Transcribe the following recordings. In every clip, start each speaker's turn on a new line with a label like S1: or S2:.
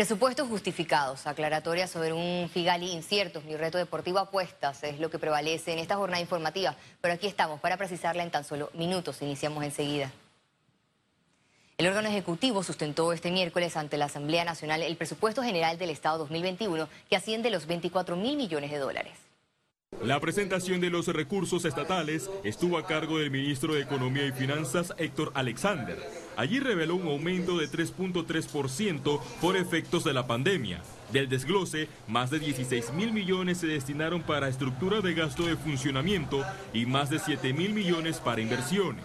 S1: Presupuestos justificados, aclaratorias sobre un Figali incierto y reto deportivo apuestas es lo que prevalece en esta jornada informativa. Pero aquí estamos para precisarla en tan solo minutos. Iniciamos enseguida. El órgano ejecutivo sustentó este miércoles ante la Asamblea Nacional el presupuesto general del Estado 2021 que asciende los 24 mil millones de dólares.
S2: La presentación de los recursos estatales estuvo a cargo del ministro de Economía y Finanzas, Héctor Alexander. Allí reveló un aumento de 3.3% por efectos de la pandemia. Del desglose, más de 16 mil millones se destinaron para estructura de gasto de funcionamiento y más de 7 mil millones para inversiones.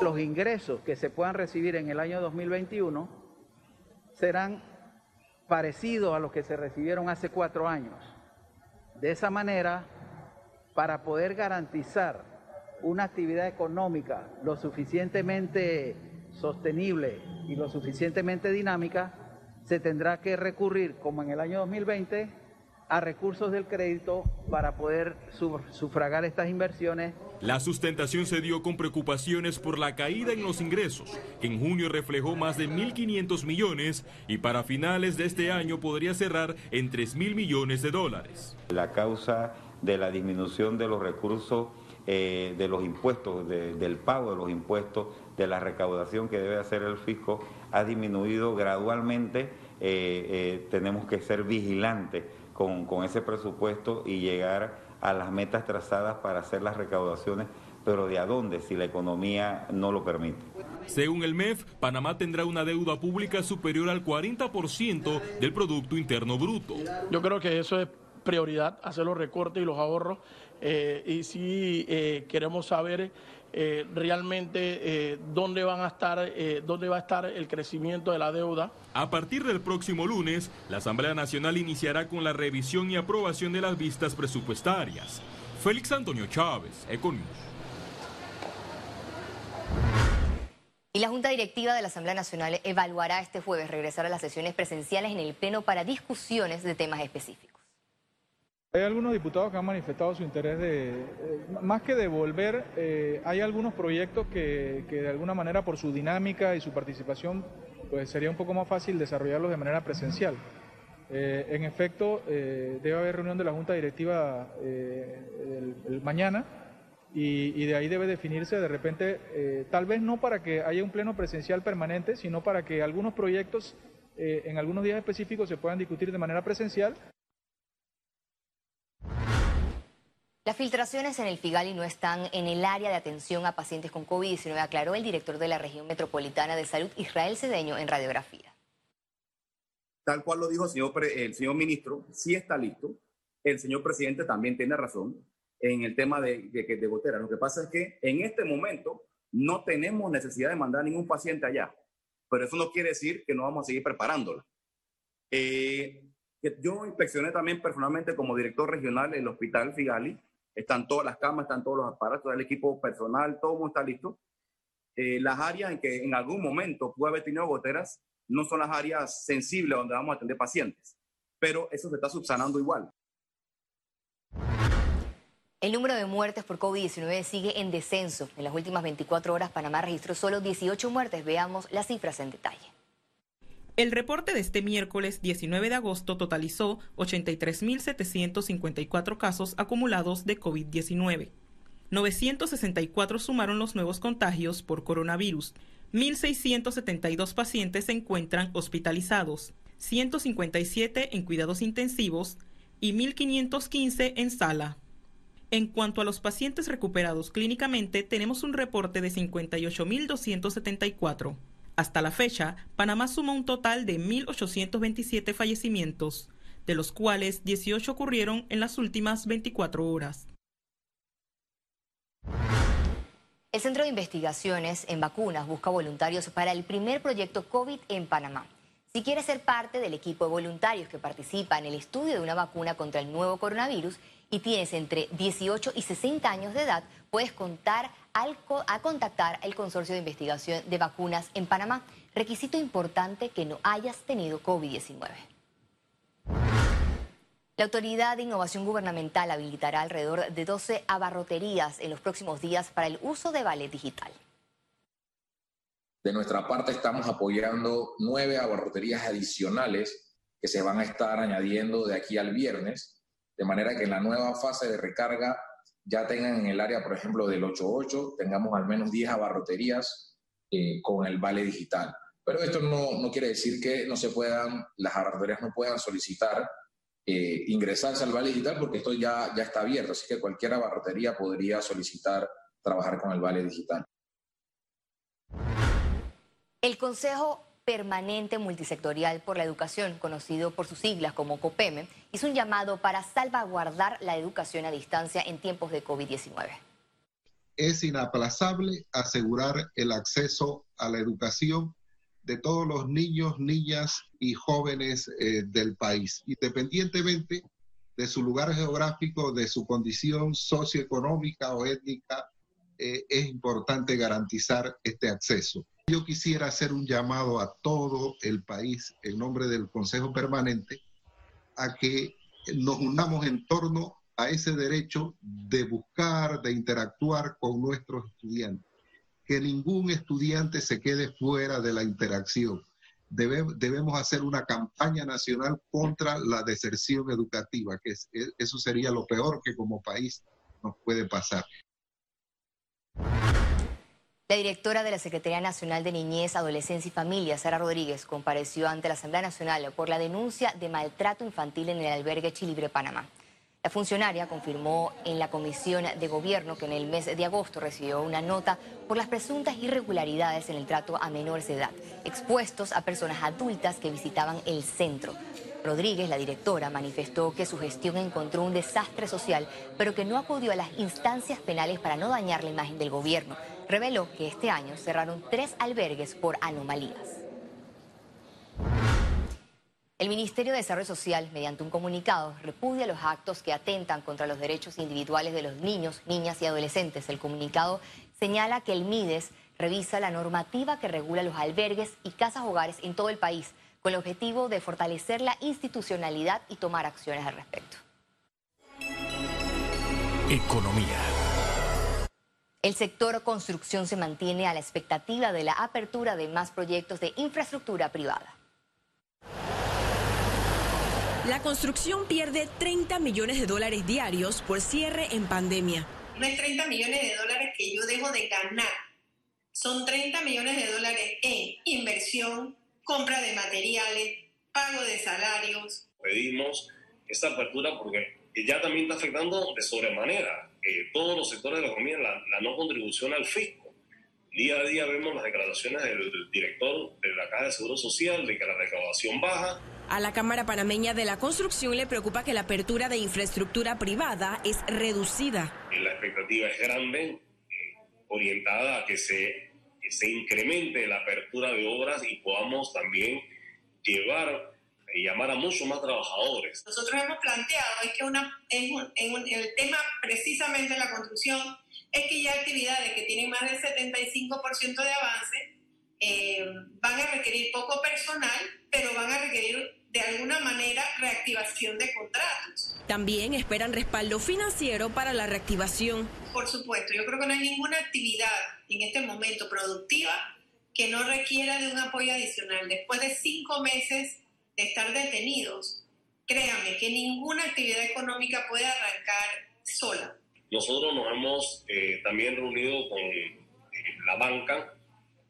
S3: Los ingresos que se puedan recibir en el año 2021 serán parecidos a los que se recibieron hace cuatro años. De esa manera, para poder garantizar una actividad económica lo suficientemente sostenible y lo suficientemente dinámica, se tendrá que recurrir, como en el año 2020, a recursos del crédito para poder sufragar estas inversiones.
S2: La sustentación se dio con preocupaciones por la caída en los ingresos, que en junio reflejó más de 1.500 millones y para finales de este año podría cerrar en 3.000 millones de dólares.
S4: La causa de la disminución de los recursos eh, de los impuestos, del pago de los impuestos, de la recaudación que debe hacer el fisco, ha disminuido gradualmente. Eh, eh, tenemos que ser vigilantes con, con ese presupuesto y llegar a las metas trazadas para hacer las recaudaciones pero ¿de a dónde si la economía no lo permite?
S2: Según el MEF, Panamá tendrá una deuda pública superior al 40% del Producto Interno Bruto.
S5: Yo creo que eso es prioridad hacer los recortes y los ahorros eh, y si eh, queremos saber eh, realmente dónde van a estar, dónde va a estar el crecimiento de la deuda.
S2: A partir del próximo lunes, la Asamblea Nacional iniciará con la revisión y aprobación de las vistas presupuestarias. Félix Antonio Chávez, Econius.
S1: Y la Junta Directiva de la Asamblea Nacional evaluará este jueves regresar a las sesiones presenciales en el Pleno para discusiones de temas específicos.
S6: Hay algunos diputados que han manifestado su interés de, eh, más que devolver, eh, hay algunos proyectos que, de alguna manera por su dinámica y su participación, pues sería un poco más fácil desarrollarlos de manera presencial. Eh, en efecto, debe haber reunión de la Junta Directiva el, mañana y, de ahí debe definirse de repente, tal vez no para que haya un pleno presencial permanente, sino para que algunos proyectos en algunos días específicos se puedan discutir de manera presencial
S1: Las filtraciones en el Figali no están en el área de atención a pacientes con COVID-19, aclaró el director de la región metropolitana de salud, Israel Cedeño, en radiografía.
S7: Tal cual lo dijo el señor, ministro, sí está listo. El señor presidente también tiene razón en el tema de, de, de gotera. Lo que pasa es que en este momento no tenemos necesidad de mandar a ningún paciente allá, pero eso no quiere decir que no vamos a seguir preparándola. Eh, yo inspeccioné también personalmente como director regional el hospital Figali están todas las camas, están todos los aparatos, el equipo personal, todo está listo. Eh, las áreas en que en algún momento puede haber tenido goteras no son las áreas sensibles donde vamos a atender pacientes, pero eso se está subsanando igual.
S1: El número de muertes por COVID-19 sigue en descenso. En las últimas 24 horas Panamá registró solo 18 muertes. Veamos las cifras en detalle.
S8: El reporte de este miércoles 19 de agosto totalizó 83.754 casos acumulados de COVID-19. 964 sumaron los nuevos contagios por coronavirus. 1.672 pacientes se encuentran hospitalizados, 157 en cuidados intensivos y 1.515 en sala. En cuanto a los pacientes recuperados clínicamente, tenemos un reporte de 58.274. Hasta la fecha, Panamá suma un total de 1.827 fallecimientos, de los cuales 18 ocurrieron en las últimas 24 horas.
S1: El Centro de Investigaciones en Vacunas busca voluntarios para el primer proyecto COVID en Panamá. Si quieres ser parte del equipo de voluntarios que participa en el estudio de una vacuna contra el nuevo coronavirus y tienes entre 18 y 60 años de edad, puedes contar a contactar el Consorcio de Investigación de Vacunas en Panamá. Requisito importante que no hayas tenido COVID-19. La Autoridad de Innovación Gubernamental habilitará alrededor de 12 abarroterías en los próximos días para el uso de vale digital.
S9: De nuestra parte estamos apoyando nueve abarroterías adicionales que se van a estar añadiendo de aquí al viernes, de manera que en la nueva fase de recarga ya tengan en el área, por ejemplo, del 88, tengamos al menos 10 abarroterías eh, con el vale digital. Pero esto no, no, quiere decir que no se puedan, las abarroterías no puedan solicitar eh, ingresarse al vale digital porque esto ya, ya está abierto, así que cualquier abarrotería podría solicitar trabajar con el vale digital.
S1: El Consejo Permanente Multisectorial por la Educación, conocido por sus siglas como COPEME, hizo un llamado para salvaguardar la educación a distancia en tiempos de COVID-19.
S10: Es inaplazable asegurar el acceso a la educación de todos los niños, niñas y jóvenes eh, del país, independientemente de su lugar geográfico, de su condición socioeconómica o étnica, eh, es importante garantizar este acceso. Yo quisiera hacer un llamado a todo el país en nombre del Consejo Permanente a que nos unamos en torno a ese derecho de buscar, de interactuar con nuestros estudiantes. Que ningún estudiante se quede fuera de la interacción. debemos hacer una campaña nacional contra la deserción educativa, que eso sería lo peor que como país nos puede pasar.
S1: La directora de la Secretaría Nacional de Niñez, Adolescencia y Familia, Sara Rodríguez, compareció ante la Asamblea Nacional por la denuncia de maltrato infantil en el albergue Chilibre, Panamá. La funcionaria confirmó en la Comisión de Gobierno que en el mes de agosto recibió una nota por las presuntas irregularidades en el trato a menores de edad, expuestos a personas adultas que visitaban el centro. Rodríguez, la directora, manifestó que su gestión encontró un desastre social, pero que no acudió a las instancias penales para no dañar la imagen del gobierno reveló que este año cerraron tres albergues por anomalías. El Ministerio de Desarrollo Social, mediante un comunicado, repudia los actos que atentan contra los derechos individuales de los niños, niñas y adolescentes. El comunicado señala que el MIDES revisa la normativa que regula los albergues y casas hogares en todo el país, con el objetivo de fortalecer la institucionalidad y tomar acciones al respecto.
S11: Economía.
S1: El sector construcción se mantiene a la expectativa de la apertura de más proyectos de infraestructura privada.
S12: La construcción pierde 30 millones de dólares diarios por cierre en pandemia.
S13: No es 30 millones de dólares que yo dejo de ganar. Son 30 millones de dólares en inversión, compra de materiales, pago de salarios.
S14: Pedimos esta apertura porque ya también está afectando de sobremanera eh, todos los sectores de la economía la, no contribución al fisco. Día a día vemos las declaraciones del, director de la Caja de Seguro Social de que la recaudación baja.
S12: A la Cámara Panameña de la Construcción le preocupa que la apertura de infraestructura privada es reducida.
S14: Eh, la expectativa es grande, eh, orientada a que se, que se incremente la apertura de obras y podamos también llevar y llamar a muchos más trabajadores.
S13: Nosotros hemos planteado es que una, en, el tema precisamente de la construcción es que ya actividades que tienen más del 75% de avance eh, van a requerir poco personal, pero van a requerir de alguna manera reactivación de contratos.
S12: También esperan respaldo financiero para la reactivación.
S13: Por supuesto, yo creo que no hay ninguna actividad en este momento productiva que no requiera de un apoyo adicional. Después de cinco meses de estar detenidos, créame que ninguna actividad económica puede arrancar sola.
S14: Nosotros nos hemos eh, también reunido con eh, la banca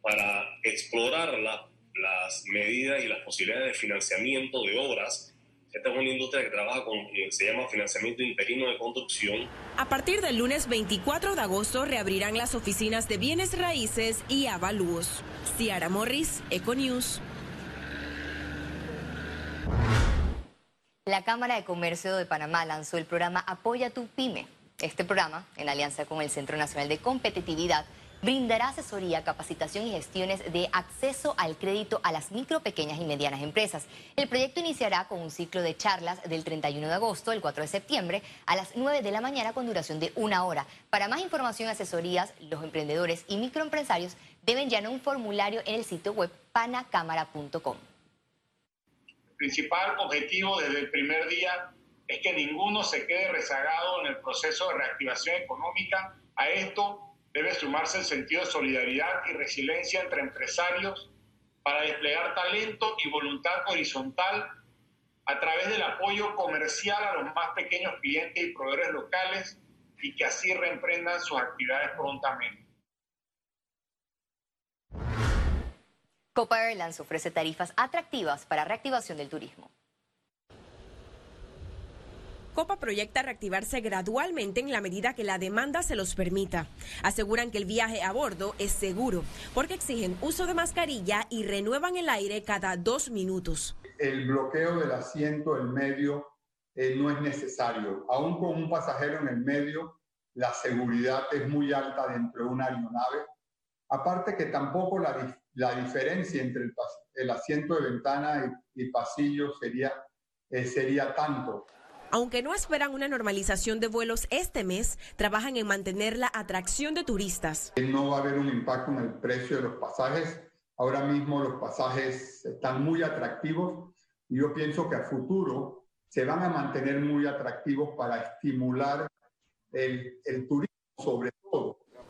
S14: para explorar las medidas y las posibilidades de financiamiento de obras esta es una industria que trabaja con, eh, se llama financiamiento interino de construcción.
S12: A partir del lunes 24 de agosto reabrirán las oficinas de bienes raíces y avalúos. Ciara Morris, Econews.
S1: La Cámara de Comercio de Panamá lanzó el programa Apoya tu Pyme. Este programa, en alianza con el Centro Nacional de Competitividad, brindará asesoría, capacitación y gestiones de acceso al crédito a las micro, pequeñas y medianas empresas. El proyecto iniciará con un ciclo de charlas del 31 de agosto al 4 de septiembre a las 9 de la mañana con duración de una hora. Para más información y asesorías, los emprendedores y microempresarios deben llenar un formulario en el sitio web panacámara.com
S15: principal objetivo desde el primer día es que ninguno se quede rezagado en el proceso de reactivación económica. A esto debe sumarse el sentido de solidaridad y resiliencia entre empresarios para desplegar talento y voluntad horizontal a través del apoyo comercial a los más pequeños clientes y proveedores locales y que así reemprendan sus actividades prontamente.
S1: Copa Airlines ofrece tarifas atractivas para reactivación del turismo.
S12: Copa proyecta reactivarse gradualmente en la medida que la demanda se los permita. Aseguran que el viaje a bordo es seguro porque exigen uso de mascarilla y renuevan el aire cada dos minutos.
S11: El bloqueo del asiento en medio eh, no es necesario. Aún con un pasajero en el medio, la seguridad es muy alta dentro de una aeronave. Aparte que tampoco la, la diferencia entre el, el, asiento de ventana y, y pasillo sería, eh, sería tanto.
S12: Aunque no esperan una normalización de vuelos este mes, trabajan en mantener la atracción de turistas.
S11: No va a haber un impacto en el precio de los pasajes. Ahora mismo los pasajes están muy atractivos y yo pienso que a futuro se van a mantener muy atractivos para estimular el, el turismo sobre todo.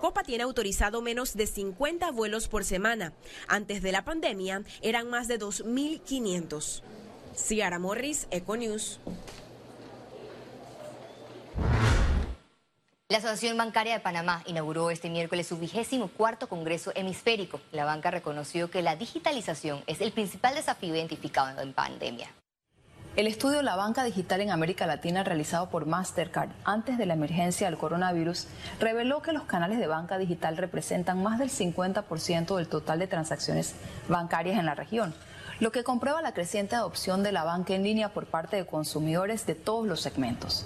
S12: Copa tiene autorizado menos de 50 vuelos por semana. Antes de la pandemia eran más de 2.500. Ciara Morris, Econews.
S1: La Asociación Bancaria de Panamá inauguró este miércoles su vigésimo cuarto Congreso Hemisférico. La banca reconoció que la digitalización es el principal desafío identificado en pandemia.
S16: El estudio La banca digital en América Latina realizado por Mastercard antes de la emergencia del coronavirus reveló que los canales de banca digital representan más del 50% del total de transacciones bancarias en la región, lo que comprueba la creciente adopción de la banca en línea por parte de consumidores de todos los segmentos.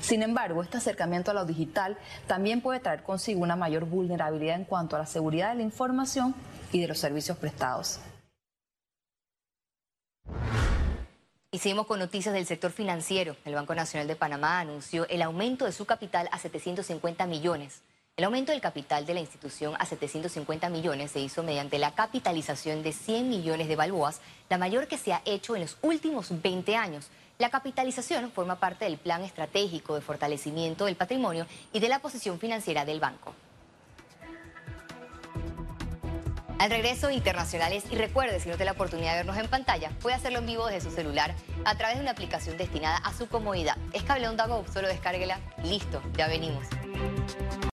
S16: Sin embargo, este acercamiento a lo digital también puede traer consigo una mayor vulnerabilidad en cuanto a la seguridad de la información y de los servicios prestados.
S1: Y seguimos con noticias del sector financiero. El Banco Nacional de Panamá anunció el aumento de su capital a 750 millones. El aumento del capital de la institución a 750 millones se hizo mediante la capitalización de 100 millones de balboas, la mayor que se ha hecho en los últimos 20 años. La capitalización forma parte del plan estratégico de fortalecimiento del patrimonio y de la posición financiera del banco. Al regreso, internacionales. Y recuerde, si no tiene la oportunidad de vernos en pantalla, puede hacerlo en vivo desde su celular a través de una aplicación destinada a su comodidad. Es Cable Onda Go, solo descárguela. Listo, ya venimos.